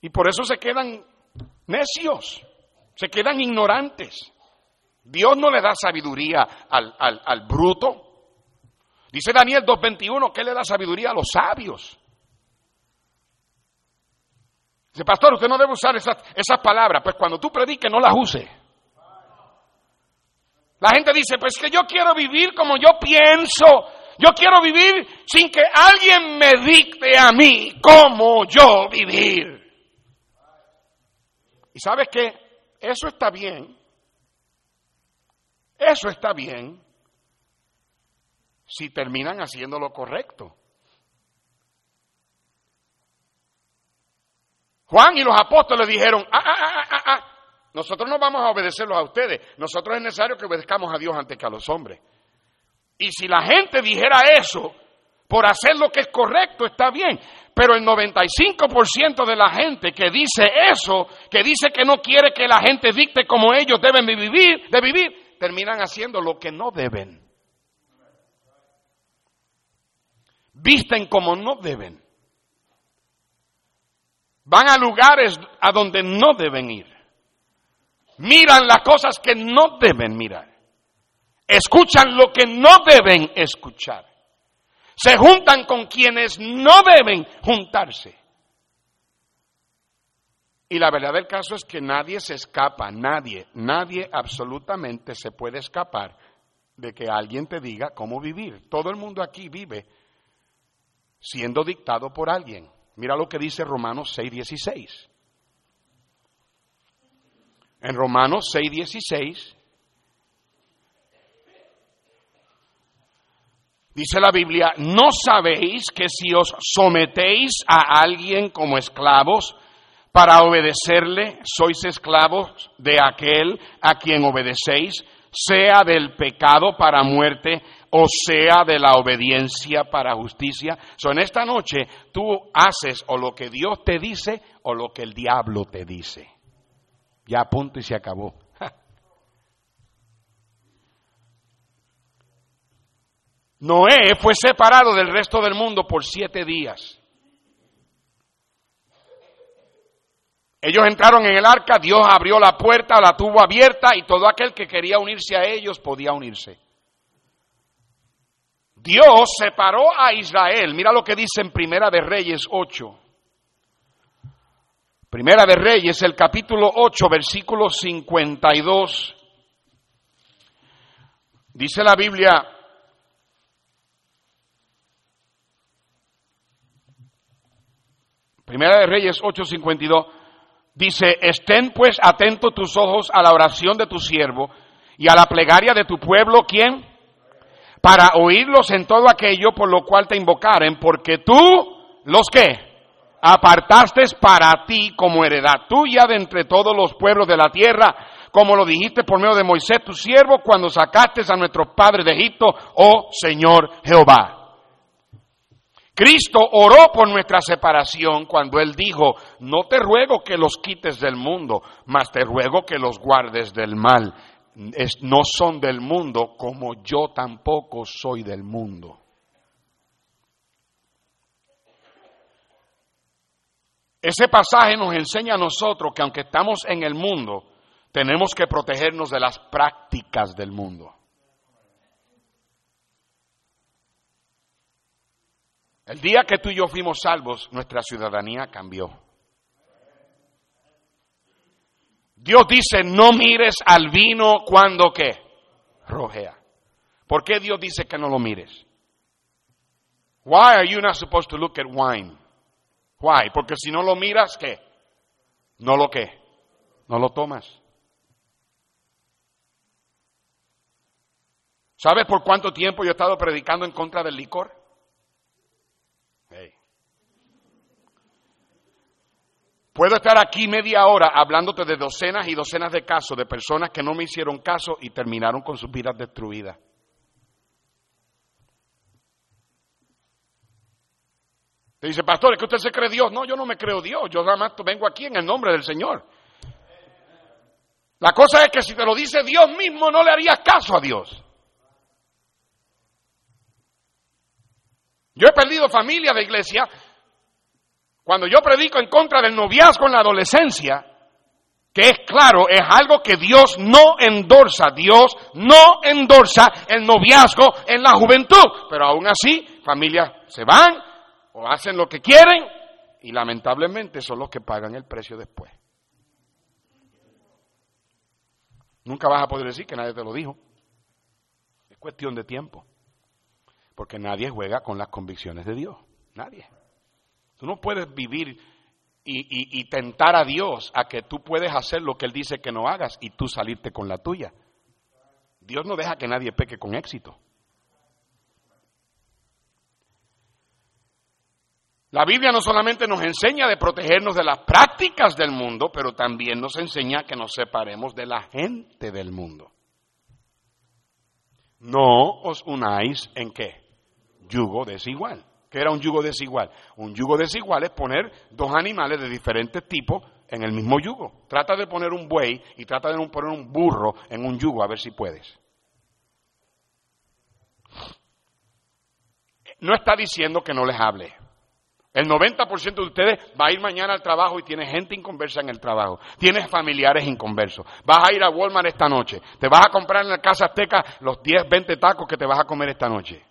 S1: Y por eso se quedan necios, se quedan ignorantes. Dios no le da sabiduría al, al bruto. Dice Daniel 2.21 que le da sabiduría a los sabios. Dice, pastor, usted no debe usar esas, palabras. Pues cuando tú prediques, no las use. La gente dice, pues que yo quiero vivir como yo pienso. Yo quiero vivir sin que alguien me dicte a mí cómo yo vivir. Y sabes qué? Eso está bien. Eso está bien si terminan haciendo lo correcto. Juan y los apóstoles dijeron, ah, ah, ah, ah, nosotros no vamos a obedecerlos a ustedes, nosotros es necesario que obedezcamos a Dios antes que a los hombres. Y si la gente dijera eso, por hacer lo que es correcto, está bien. Pero el 95% de la gente que dice eso, que dice que no quiere que la gente dicte como ellos deben vivir, de vivir, terminan haciendo lo que no deben. Visten como no deben. Van a lugares a donde no deben ir. Miran las cosas que no deben mirar. Escuchan lo que no deben escuchar. Se juntan con quienes no deben juntarse. Y la verdad del caso es que nadie se escapa, nadie, nadie absolutamente se puede escapar de que alguien te diga cómo vivir. Todo el mundo aquí vive siendo dictado por alguien. Mira lo que dice Romanos 6:16. En Romanos 6:16 dice la Biblia, ¿no sabéis que si os sometéis a alguien como esclavos para obedecerle, sois esclavos de aquel a quien obedecéis, sea del pecado para muerte o sea de la obediencia para justicia. So, en esta noche tú haces o lo que Dios te dice o lo que el diablo te dice. Ya punto y se acabó. Noé fue separado del resto del mundo por siete días. Ellos entraron en el arca, Dios abrió la puerta, la tuvo abierta y todo aquel que quería unirse a ellos podía unirse. Dios separó a Israel. Mira lo que dice en Primera de Reyes 8. Primera de Reyes, el capítulo 8, versículo 52. Dice la Biblia, Primera de Reyes 8:52, dice, estén pues atentos tus ojos a la oración de tu siervo y a la plegaria de tu pueblo, ¿quién? Para oírlos en todo aquello por lo cual te invocaren, porque tú, los que apartaste para ti como heredad tuya de entre todos los pueblos de la tierra, como lo dijiste por medio de Moisés tu siervo cuando sacaste a nuestros padres de Egipto, oh Señor Jehová. Cristo oró por nuestra separación cuando Él dijo, no te ruego que los quites del mundo, mas te ruego que los guardes del mal no son del mundo como yo tampoco soy del mundo. Ese pasaje nos enseña a nosotros que aunque estamos en el mundo, tenemos que protegernos de las prácticas del mundo. El día que tú y yo fuimos salvos, nuestra ciudadanía cambió. Dios dice, no mires al vino cuando qué? Rojea. ¿Por qué Dios dice que no lo mires? Why are you not supposed to look at wine? Why? Porque si no lo miras, ¿qué? No lo qué? No lo tomas. ¿Sabes por cuánto tiempo yo he estado predicando en contra del licor? Puedo estar aquí media hora hablándote de docenas y docenas de casos de personas que no me hicieron caso y terminaron con sus vidas destruidas. Te dice, pastor, es que usted se cree Dios. No, yo no me creo Dios. Yo nada más vengo aquí en el nombre del Señor. La cosa es que si te lo dice Dios mismo, no le harías caso a Dios. Yo he perdido familia de iglesia cuando yo predico en contra del noviazgo en la adolescencia, que es claro, es algo que Dios no endorsa. Dios no endorsa el noviazgo en la juventud. Pero aún así, familias se van o hacen lo que quieren y lamentablemente son los que pagan el precio después. Nunca vas a poder decir que nadie te lo dijo. Es cuestión de tiempo. Porque nadie juega con las convicciones de Dios. Nadie. Tú no puedes vivir y, tentar a Dios a que tú puedes hacer lo que Él dice que no hagas y tú salirte con la tuya. Dios no deja que nadie peque con éxito. La Biblia no solamente nos enseña de protegernos de las prácticas del mundo, pero también nos enseña que nos separemos de la gente del mundo. No os unáis en qué? Yugo desigual. ¿Qué era un yugo desigual? Un yugo desigual es poner dos animales de diferentes tipos en el mismo yugo. Trata de poner un buey y trata de poner un burro en un yugo a ver si puedes. No está diciendo que no les hable. El 90% de ustedes va a ir mañana al trabajo y tiene gente inconversa en el trabajo. Tienes familiares inconversos. Vas a ir a Walmart esta noche. Te vas a comprar en la Casa Azteca los 10, 20 tacos que te vas a comer esta noche.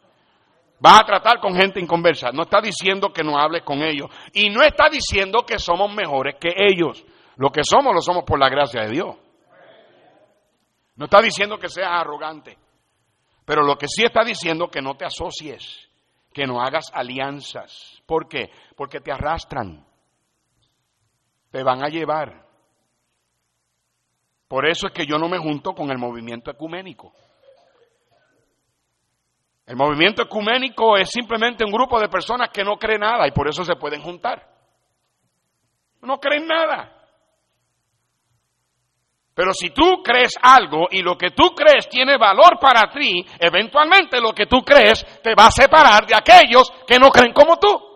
S1: Vas a tratar con gente inconversa. No está diciendo que no hables con ellos. Y no está diciendo que somos mejores que ellos. Lo que somos lo somos por la gracia de Dios. No está diciendo que seas arrogante. Pero lo que sí está diciendo que no te asocies, que no hagas alianzas. ¿Por qué? Porque te arrastran. Te van a llevar. Por eso es que yo no me junto con el movimiento ecuménico. El movimiento ecuménico es simplemente un grupo de personas que no creen nada y por eso se pueden juntar. No creen nada. Pero si tú crees algo y lo que tú crees tiene valor para ti, eventualmente lo que tú crees te va a separar de aquellos que no creen como tú.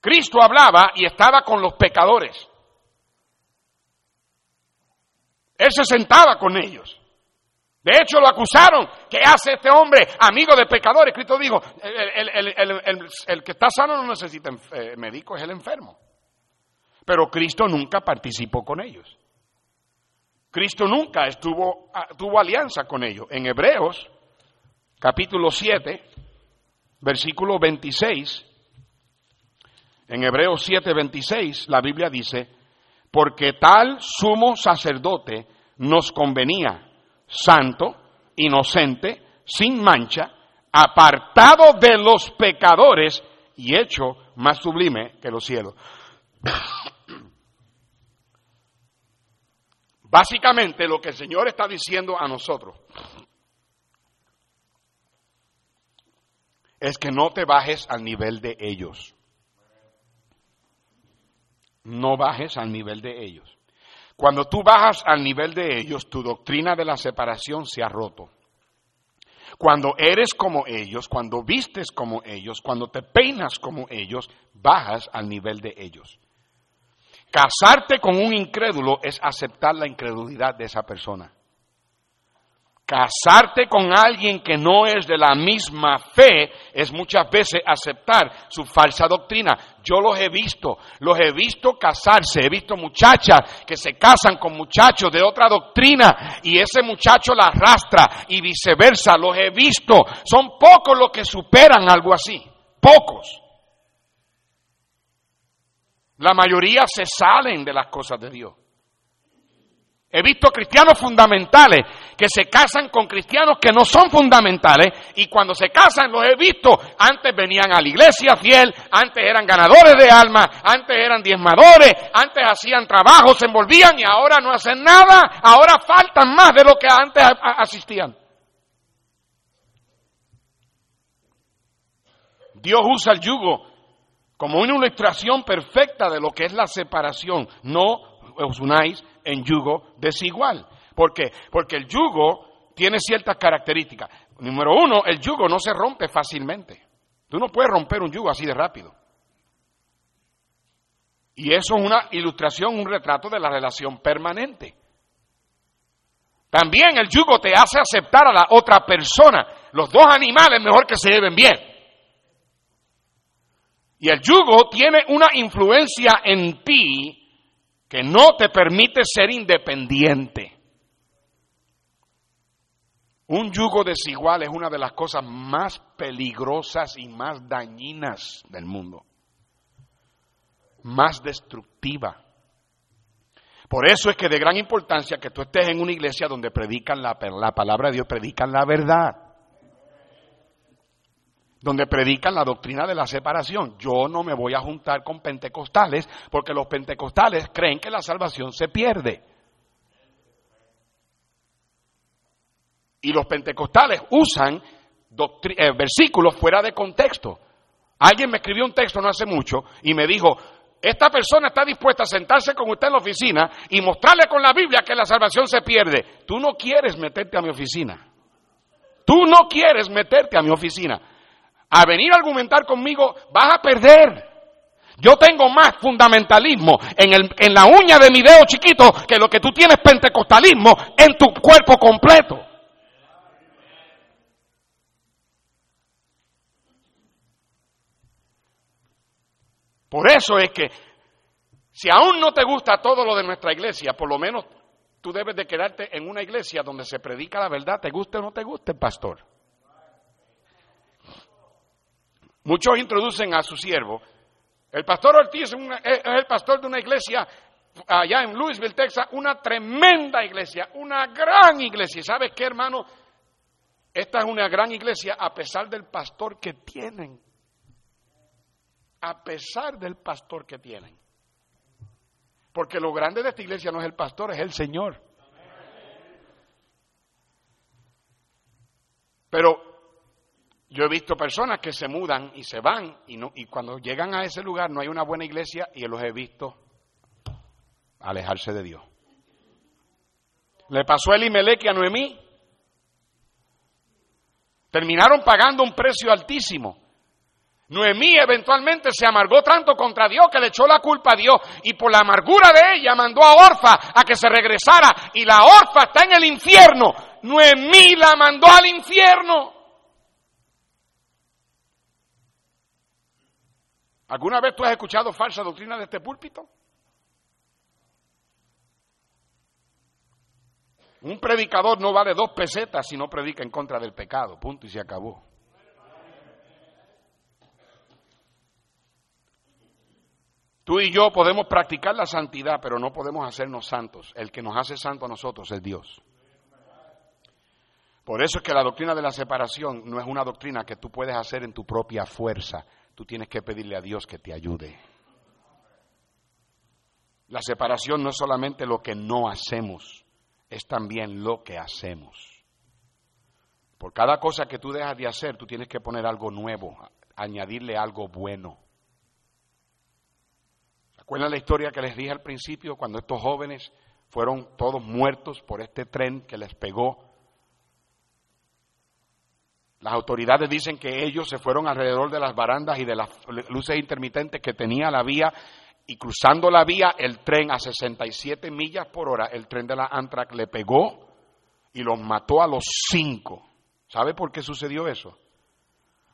S1: Cristo hablaba y estaba con los pecadores. Él se sentaba con ellos. De hecho, lo acusaron. ¿Qué hace este hombre, amigo de pecadores? Cristo dijo, el, que está sano no necesita eh, médico, es el enfermo. Pero Cristo nunca participó con ellos. Cristo nunca estuvo, tuvo alianza con ellos. En Hebreos, capítulo 7, versículo 26, en Hebreos 7, 26, la Biblia dice, porque tal sumo sacerdote nos convenía santo, inocente, sin mancha, apartado de los pecadores y hecho más sublime que los cielos. Básicamente lo que el Señor está diciendo a nosotros es que no te bajes al nivel de ellos. No bajes al nivel de ellos. Cuando tú bajas al nivel de ellos, tu doctrina de la separación se ha roto. Cuando eres como ellos, cuando vistes como ellos, cuando te peinas como ellos, bajas al nivel de ellos. Casarte con un incrédulo es aceptar la incredulidad de esa persona. Casarte con alguien que no es de la misma fe es muchas veces aceptar su falsa doctrina. Yo los he visto, los he visto casarse, he visto muchachas que se casan con muchachos de otra doctrina y ese muchacho la arrastra y viceversa, los he visto. Son pocos los que superan algo así, pocos. La mayoría se salen de las cosas de Dios. He visto cristianos fundamentales que se casan con cristianos que no son fundamentales y cuando se casan los he visto, antes venían a la iglesia fiel, antes eran ganadores de alma, antes eran diezmadores, antes hacían trabajo, se envolvían y ahora no hacen nada, ahora faltan más de lo que antes asistían. Dios usa el yugo como una ilustración perfecta de lo que es la separación. No os unáis en yugo desigual. ¿Por qué? Porque el yugo tiene ciertas características. Número uno, el yugo no se rompe fácilmente. Tú no puedes romper un yugo así de rápido. Y eso es una ilustración, un retrato de la relación permanente. También el yugo te hace aceptar a la otra persona. Los dos animales mejor que se lleven bien. Y el yugo tiene una influencia en ti que no te permite ser independiente. Un yugo desigual es una de las cosas más peligrosas y más dañinas del mundo, más destructiva. Por eso es que de gran importancia que tú estés en una iglesia donde predican la, la palabra de Dios, predican la verdad donde predican la doctrina de la separación. Yo no me voy a juntar con pentecostales porque los pentecostales creen que la salvación se pierde. Y los pentecostales usan eh, versículos fuera de contexto. Alguien me escribió un texto no hace mucho y me dijo, esta persona está dispuesta a sentarse con usted en la oficina y mostrarle con la Biblia que la salvación se pierde. Tú no quieres meterte a mi oficina. Tú no quieres meterte a mi oficina a venir a argumentar conmigo, vas a perder. Yo tengo más fundamentalismo en, el, en la uña de mi dedo chiquito que lo que tú tienes pentecostalismo en tu cuerpo completo. Por eso es que si aún no te gusta todo lo de nuestra iglesia, por lo menos tú debes de quedarte en una iglesia donde se predica la verdad, te guste o no te guste, pastor. Muchos introducen a su siervo. El pastor Ortiz es, el pastor de una iglesia allá en Louisville, Texas, una tremenda iglesia, una gran iglesia. ¿Sabes qué, hermano? Esta es una gran iglesia a pesar del pastor que tienen. A pesar del pastor que tienen. Porque lo grande de esta iglesia no es el pastor, es el Señor. Pero yo he visto personas que se mudan y se van y, no, y cuando llegan a ese lugar no hay una buena iglesia y los he visto alejarse de Dios. Le pasó a Elimelech y a Noemí. Terminaron pagando un precio altísimo. Noemí eventualmente se amargó tanto contra Dios que le echó la culpa a Dios y por la amargura de ella mandó a Orfa a que se regresara y la Orfa está en el infierno. Noemí la mandó al infierno. ¿Alguna vez tú has escuchado falsa doctrina de este púlpito? Un predicador no vale dos pesetas si no predica en contra del pecado, punto y se acabó. Tú y yo podemos practicar la santidad, pero no podemos hacernos santos. El que nos hace santos a nosotros es Dios. Por eso es que la doctrina de la separación no es una doctrina que tú puedes hacer en tu propia fuerza tú tienes que pedirle a Dios que te ayude. La separación no es solamente lo que no hacemos, es también lo que hacemos. Por cada cosa que tú dejas de hacer, tú tienes que poner algo nuevo, añadirle algo bueno. ¿Se la historia que les dije al principio cuando estos jóvenes fueron todos muertos por este tren que les pegó las autoridades dicen que ellos se fueron alrededor de las barandas y de las luces intermitentes que tenía la vía y cruzando la vía el tren a 67 millas por hora, el tren de la Amtrak le pegó y los mató a los cinco. ¿Sabe por qué sucedió eso?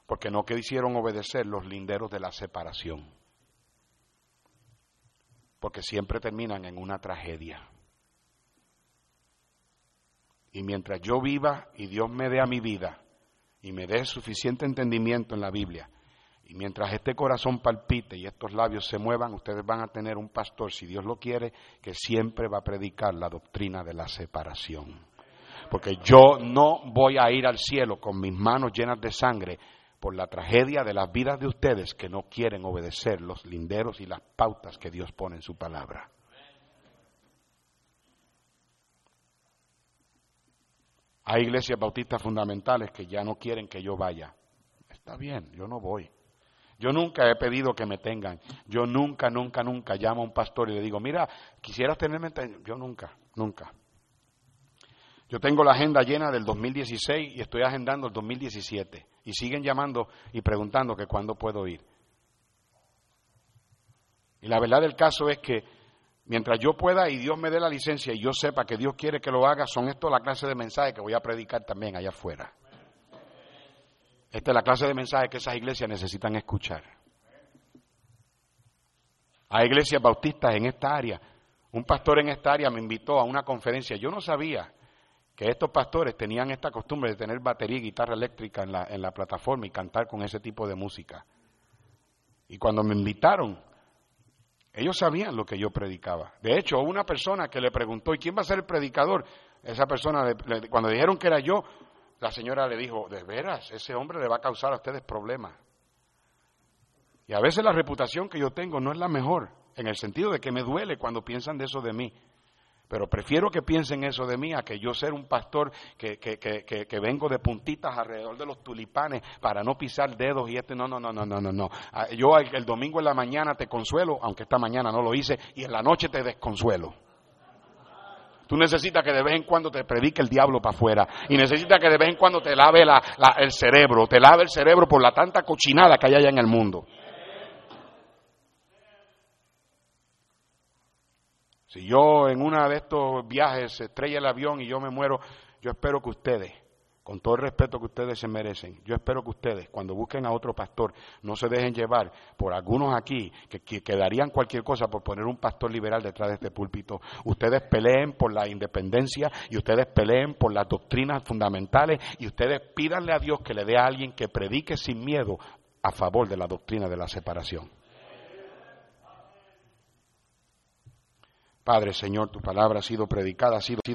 S1: Porque no quisieron obedecer los linderos de la separación. Porque siempre terminan en una tragedia. Y mientras yo viva y Dios me dé a mi vida, y me dé suficiente entendimiento en la Biblia Y mientras este corazón palpite y estos labios se muevan, ustedes van a tener un pastor, si Dios lo quiere, que siempre va a predicar la doctrina de la separación. Porque yo no voy a ir al cielo con mis manos llenas de sangre por la tragedia de las vidas de ustedes que no quieren obedecer los linderos y las pautas que Dios pone en su palabra. Hay iglesias bautistas fundamentales que ya no quieren que yo vaya. Está bien, yo no voy. Yo nunca he pedido que me tengan. Yo nunca, nunca, nunca llamo a un pastor y le digo, mira, quisieras tenerme. Yo nunca, nunca. Yo tengo la agenda llena del 2016 y estoy agendando el 2017. Y siguen llamando y preguntando que cuándo puedo ir. Y la verdad del caso es que mientras yo pueda y Dios me dé la licencia y yo sepa que Dios quiere que lo haga, son estos la clase de mensajes que voy a predicar también allá afuera. Esta es la clase de mensaje que esas iglesias necesitan escuchar. Hay iglesias bautistas en esta área. Un pastor en esta área me invitó a una conferencia. Yo no sabía que estos pastores tenían esta costumbre de tener batería y guitarra eléctrica en la, en la plataforma y cantar con ese tipo de música. Y cuando me invitaron, ellos sabían lo que yo predicaba. De hecho, una persona que le preguntó, ¿y quién va a ser el predicador? Esa persona, cuando dijeron que era yo, la señora le dijo, de veras, ese hombre le va a causar a ustedes problemas. Y a veces la reputación que yo tengo no es la mejor, en el sentido de que me duele cuando piensan de eso de mí. Pero prefiero que piensen eso de mí a que yo ser un pastor que, que, que, que, vengo de puntitas alrededor de los tulipanes para no pisar dedos y este. No, no, no, no, no, no. no. Ah, yo el domingo en la mañana te consuelo, aunque esta mañana no lo hice, y en la noche te desconsuelo. Tú necesitas que de vez en cuando te predique el diablo para afuera. Y necesitas que de vez en cuando te lave el cerebro. Te lave el cerebro por la tanta cochinada que hay allá en el mundo. Si yo en uno de estos viajes se estrella el avión y yo me muero, yo espero que ustedes con todo el respeto que ustedes se merecen, yo espero que ustedes, cuando busquen a otro pastor, no se dejen llevar por algunos aquí que, que, darían cualquier cosa por poner un pastor liberal detrás de este púlpito. Ustedes peleen por la independencia y ustedes peleen por las doctrinas fundamentales y ustedes pídanle a Dios que le dé a alguien que predique sin miedo a favor de la doctrina de la separación. Padre, Señor, tu palabra ha sido predicada, ha sido